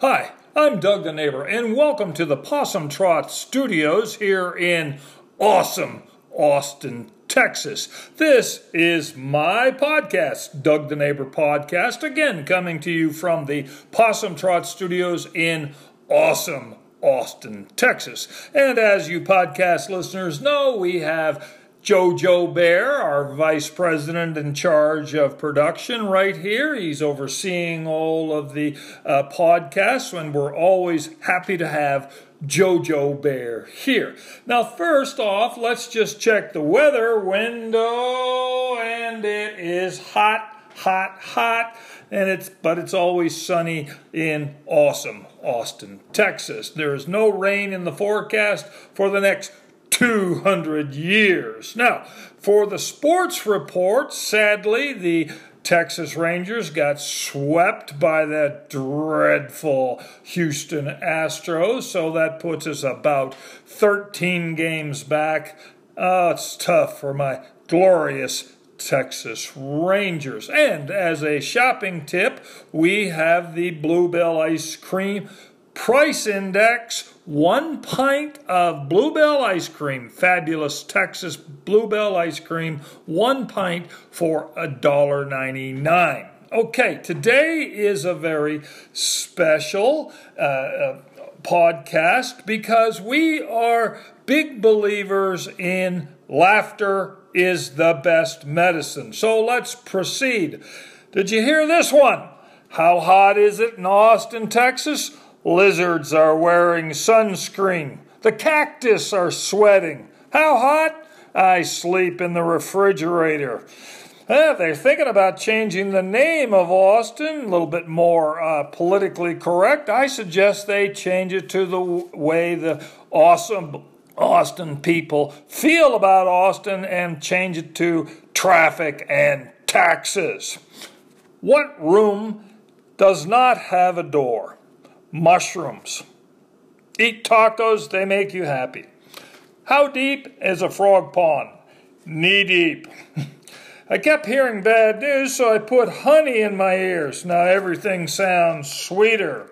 Hi, I'm Doug the Neighbor, and welcome to the Possum Trot Studios here in awesome Austin, Texas. This is my podcast, Doug the Neighbor Podcast, again coming to you from the Possum Trot Studios in awesome Austin, Texas. And as you podcast listeners know, we have Jojo Bear, our vice president in charge of production, right here. He's overseeing all of the uh, podcasts, and we're always happy to have Jojo Bear here. Now, first off, let's just check the weather window, and it is hot, hot, hot, and it's but it's always sunny in awesome Austin, Texas. There is no rain in the forecast for the next 200 years. Now, for the sports report, sadly, the Texas Rangers got swept by that dreadful Houston Astros, so that puts us about 13 games back. Oh, it's tough for my glorious Texas Rangers. And as a shopping tip, we have the Bluebell ice cream price index one pint of Bluebell ice cream, fabulous Texas Bluebell ice cream, one pint for $1.99. Okay, today is a very special uh, uh, podcast because we are big believers in laughter is the best medicine. So let's proceed. Did you hear this one? How hot is it in Austin, Texas? Lizards are wearing sunscreen. The cactus are sweating. How hot? I sleep in the refrigerator. Eh, they're thinking about changing the name of Austin, a little bit more uh, politically correct. I suggest they change it to the way the awesome Austin people feel about Austin and change it to traffic and taxes. What room does not have a door? Mushrooms. Eat tacos, they make you happy. How deep is a frog pond? Knee deep. I kept hearing bad news, so I put honey in my ears. Now everything sounds sweeter.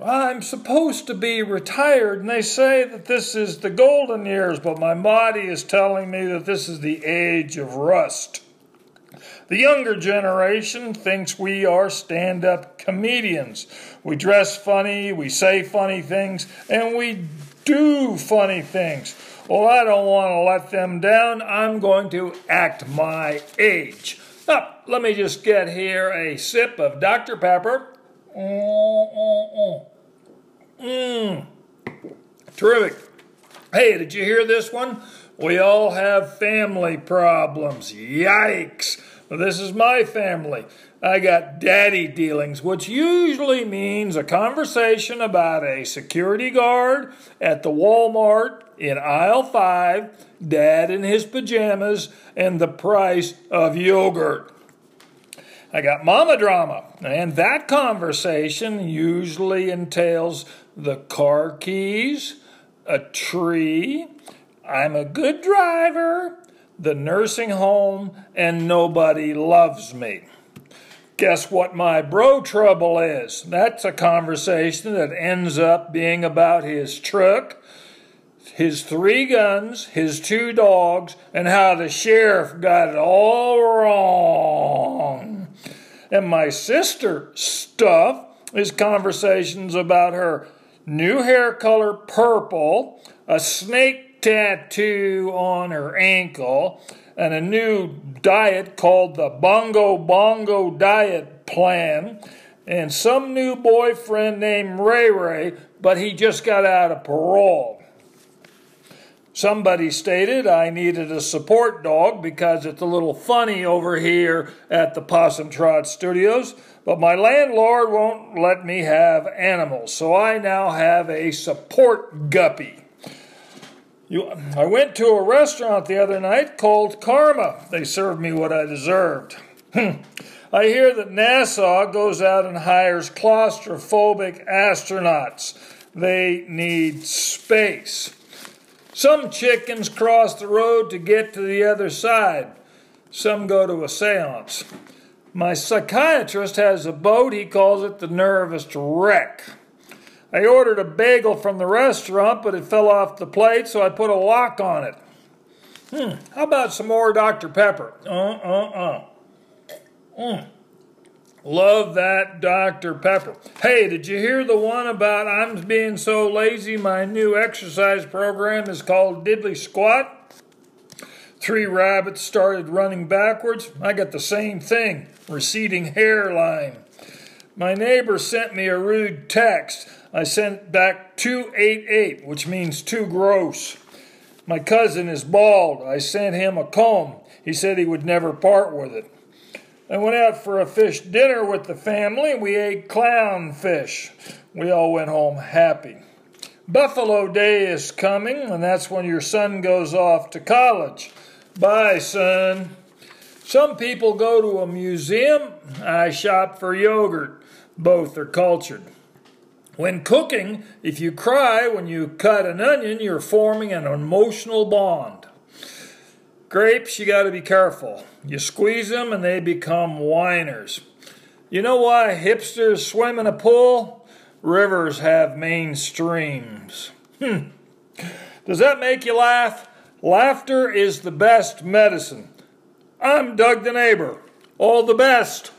I'm supposed to be retired, and they say that this is the golden years, but my body is telling me that this is the age of rust. The younger generation thinks we are stand up comedians. We dress funny, we say funny things, and we do funny things. Well, I don't want to let them down. I'm going to act my age. Now, let me just get here a sip of Dr. Pepper. Mmm. Terrific. Hey, did you hear this one? We all have family problems. Yikes. This is my family. I got daddy dealings, which usually means a conversation about a security guard at the Walmart in aisle 5, dad in his pajamas, and the price of yogurt. I got mama drama, and that conversation usually entails the car keys, a tree, I'm a good driver, the nursing home, and nobody loves me. Guess what my bro trouble is? That's a conversation that ends up being about his truck, his three guns, his two dogs, and how the sheriff got it all wrong. And my sister stuff is conversations about her new hair color purple, a snake tattoo on her ankle and a new diet called the Bongo Bongo Diet Plan, and some new boyfriend named Ray Ray, but he just got out of parole. Somebody stated I needed a support dog because it's a little funny over here at the Possum Trot Studios, but my landlord won't let me have animals, so I now have a support guppy. You, I went to a restaurant the other night called Karma. They served me what I deserved. Hmm. I hear that NASA goes out and hires claustrophobic astronauts. They need space. Some chickens cross the road to get to the other side. Some go to a seance. My psychiatrist has a boat, he calls it the nervous wreck. I ordered a bagel from the restaurant, but it fell off the plate, so I put a lock on it. Hmm, how about some more Dr. Pepper? Uh, uh, uh. Mm. Love that Dr. Pepper. Hey, did you hear the one about I'm being so lazy? My new exercise program is called Diddly Squat. Three rabbits started running backwards. I got the same thing receding hairline. My neighbor sent me a rude text. I sent back 288, which means too gross. My cousin is bald. I sent him a comb. He said he would never part with it. I went out for a fish dinner with the family. We ate clownfish. We all went home happy. Buffalo Day is coming, and that's when your son goes off to college. Bye, son. Some people go to a museum. I shop for yogurt. Both are cultured. When cooking, if you cry when you cut an onion, you're forming an emotional bond. Grapes, you got to be careful. You squeeze them and they become whiners. You know why hipsters swim in a pool? Rivers have main streams. Hmm. Does that make you laugh? Laughter is the best medicine. I'm Doug the Neighbor. All the best.